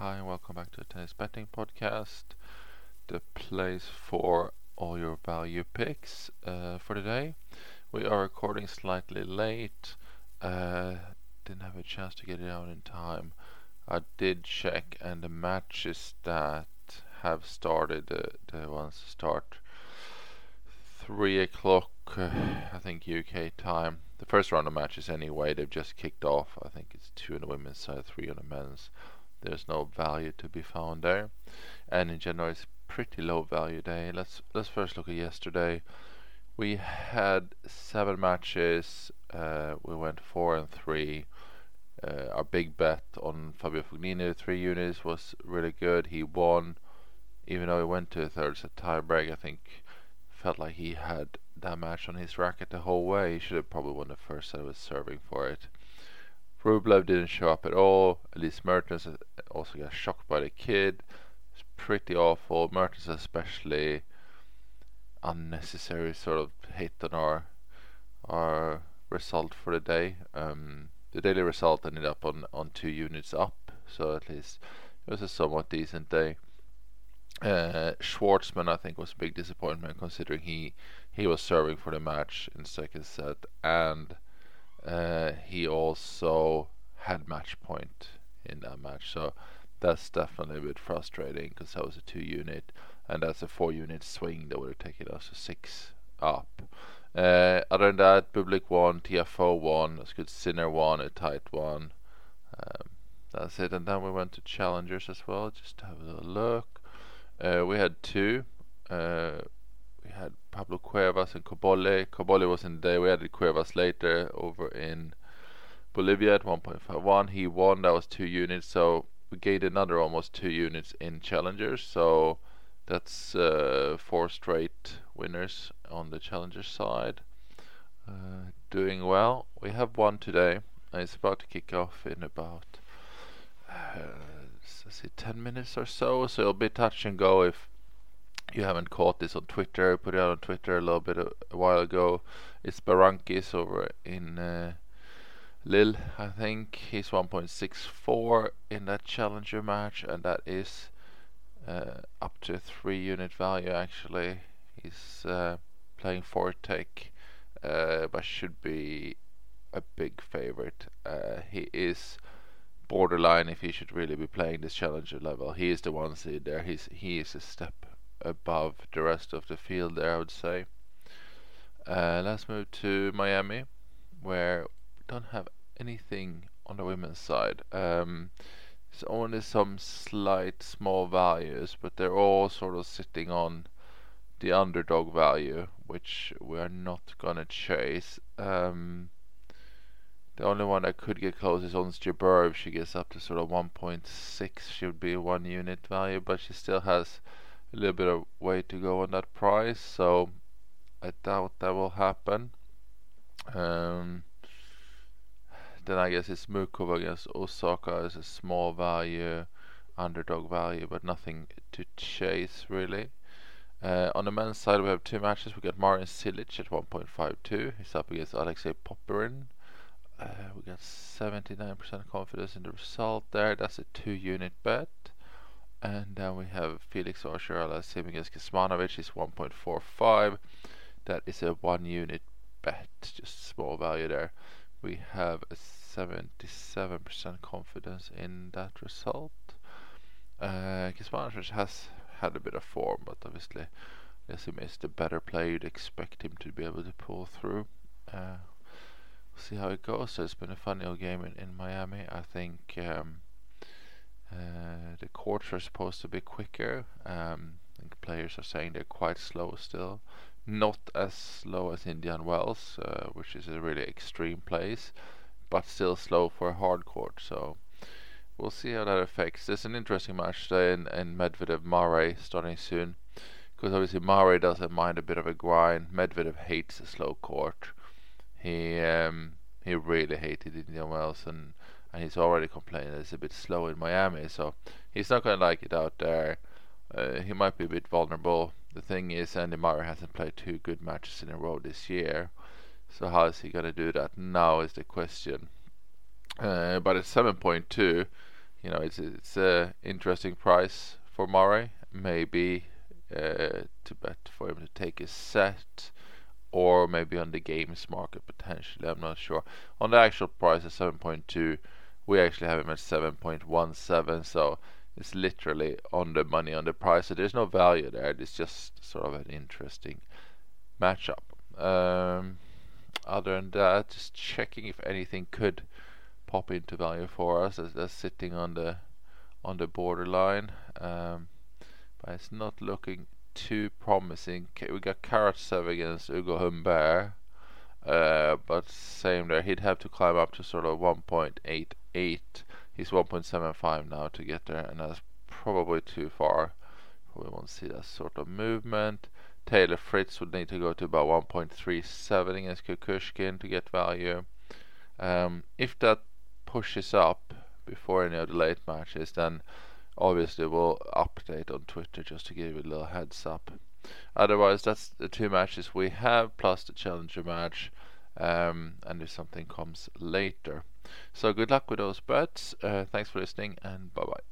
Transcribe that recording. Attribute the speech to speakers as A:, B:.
A: Hi, welcome back to the Tennis Betting Podcast, the place for all your value picks uh, for today. We are recording slightly late. Uh, didn't have a chance to get it out in time. I did check, and the matches that have started, uh, the ones start three o'clock, uh, I think UK time. The first round of matches, anyway, they've just kicked off. I think it's two on the women's side, three on the men's. There's no value to be found there, and in general, it's pretty low value day. Let's let's first look at yesterday. We had seven matches. Uh, we went four and three. Uh, our big bet on Fabio Fognini, three units, was really good. He won, even though he went to a third set tiebreak. I think felt like he had that match on his racket the whole way. He should have probably won the first set. Was serving for it. Rublev didn't show up at all. Elise Mertens also got shocked by the kid. It's pretty awful. Mertens especially unnecessary sort of hit on our our result for the day. Um, the daily result ended up on, on two units up, so at least it was a somewhat decent day. Uh, Schwartzman, I think, was a big disappointment considering he he was serving for the match in second set, and uh, he also had match point in that match. So that's definitely a bit frustrating because that was a two unit, and that's a four unit swing that would have taken us to six up. Uh, other than that, Bublik won, Tiafoe won, that's good. Sinner won, a tight one. Um, that's it. And then we went to challengers as well, just to have a look. Uh, we had two. Uh, had Pablo Cuevas and Cobolli. Cobolli was in the day. We added Cuevas later over in Bolivia at 1.51. He won. That was two units. So we gained another almost two units in challengers. So that's uh, four straight winners on the challenger side. Uh, doing well. We have one today. And it's about to kick off in about uh, see 10 minutes or so. So it'll be touch and go if you haven't caught this on Twitter. I put it out on Twitter a little bit a, a while ago. It's Berankis over in uh, Lille, I think. He's 1.64 in that challenger match, and that is uh, up to three unit value actually. He's uh, playing Forejtek, uh, but should be a big favorite. Uh, he is borderline if he should really be playing this challenger level. He is the one seed there. He's he is a step above the rest of the field there, I would say. Uh, let's move to Miami, where we don't have anything on the women's side. Um, only some slight small values, but they're all sort of sitting on the underdog value, which we are not gonna chase. Um, the only one that could get close is Ons Jabeur. If she gets up to sort of 1.6, she would be a one unit value, but she still has a little bit of way to go on that price, so I doubt that will happen. Um, then I guess it's Muchova against Osaka as a small value, underdog value, but nothing to chase really. Uh, on the men's side, we have two matches. We got Marin Cilic at 1.52. He's up against Alexei Popyrin. Uh, we got 79% confidence in the result there. That's a two unit bet. And then we have Felix Auger-Aliassime against Kecmanovic. He's 1.45. That is a one unit bet, just small value there. We have a 77% confidence in that result. Uh, Kecmanovic has had a bit of form, but obviously Aliassime is the better player. You'd expect him to be able to pull through. Uh, see how it goes. So it's been a funny old game in, in Miami. I think um, uh, the courts are supposed to be quicker. Um, I think players are saying they're quite slow still. Not as slow as Indian Wells, uh, which is a really extreme place, but still slow for a hard court. So we'll see how that affects. There's an interesting match today in, in Medvedev Murray starting soon. Because obviously Murray doesn't mind a bit of a grind. Medvedev hates a slow court. He um, he really hated Indian Wells and and he's already complaining it's a bit slow in Miami, so he's not going to like it out there. Uh, he might be a bit vulnerable. The thing is, Andy Murray hasn't played two good matches in a row this year, so how is he going to do that now is the question. Uh, but at 7.2, you know, it's it's a interesting price for Murray. Maybe uh, to bet for him to take a set, or maybe on the games market potentially. I'm not sure. On the actual price of 7.2, we actually have him at 7.17, so it's literally on the money on the price. So there's no value there. It's just sort of an interesting matchup. Um, other than that, just checking if anything could pop into value for us as that's sitting on the on the borderline. Um, but it's not looking too promising. We got Karatsev against Ugo Humbert. Uh, but same there, he'd have to climb up to sort of 1.88. He's 1.75 now to get there, and that's probably too far. We won't see that sort of movement. Taylor Fritz would need to go to about 1.37 against Kukushkin to get value. Um, if that pushes up before any of the late matches, then obviously we'll update on Twitter just to give you a little heads up. Otherwise, that's the two matches we have, plus the challenger match, um, and if something comes later. So good luck with those bets. Uh, thanks for listening, and bye bye.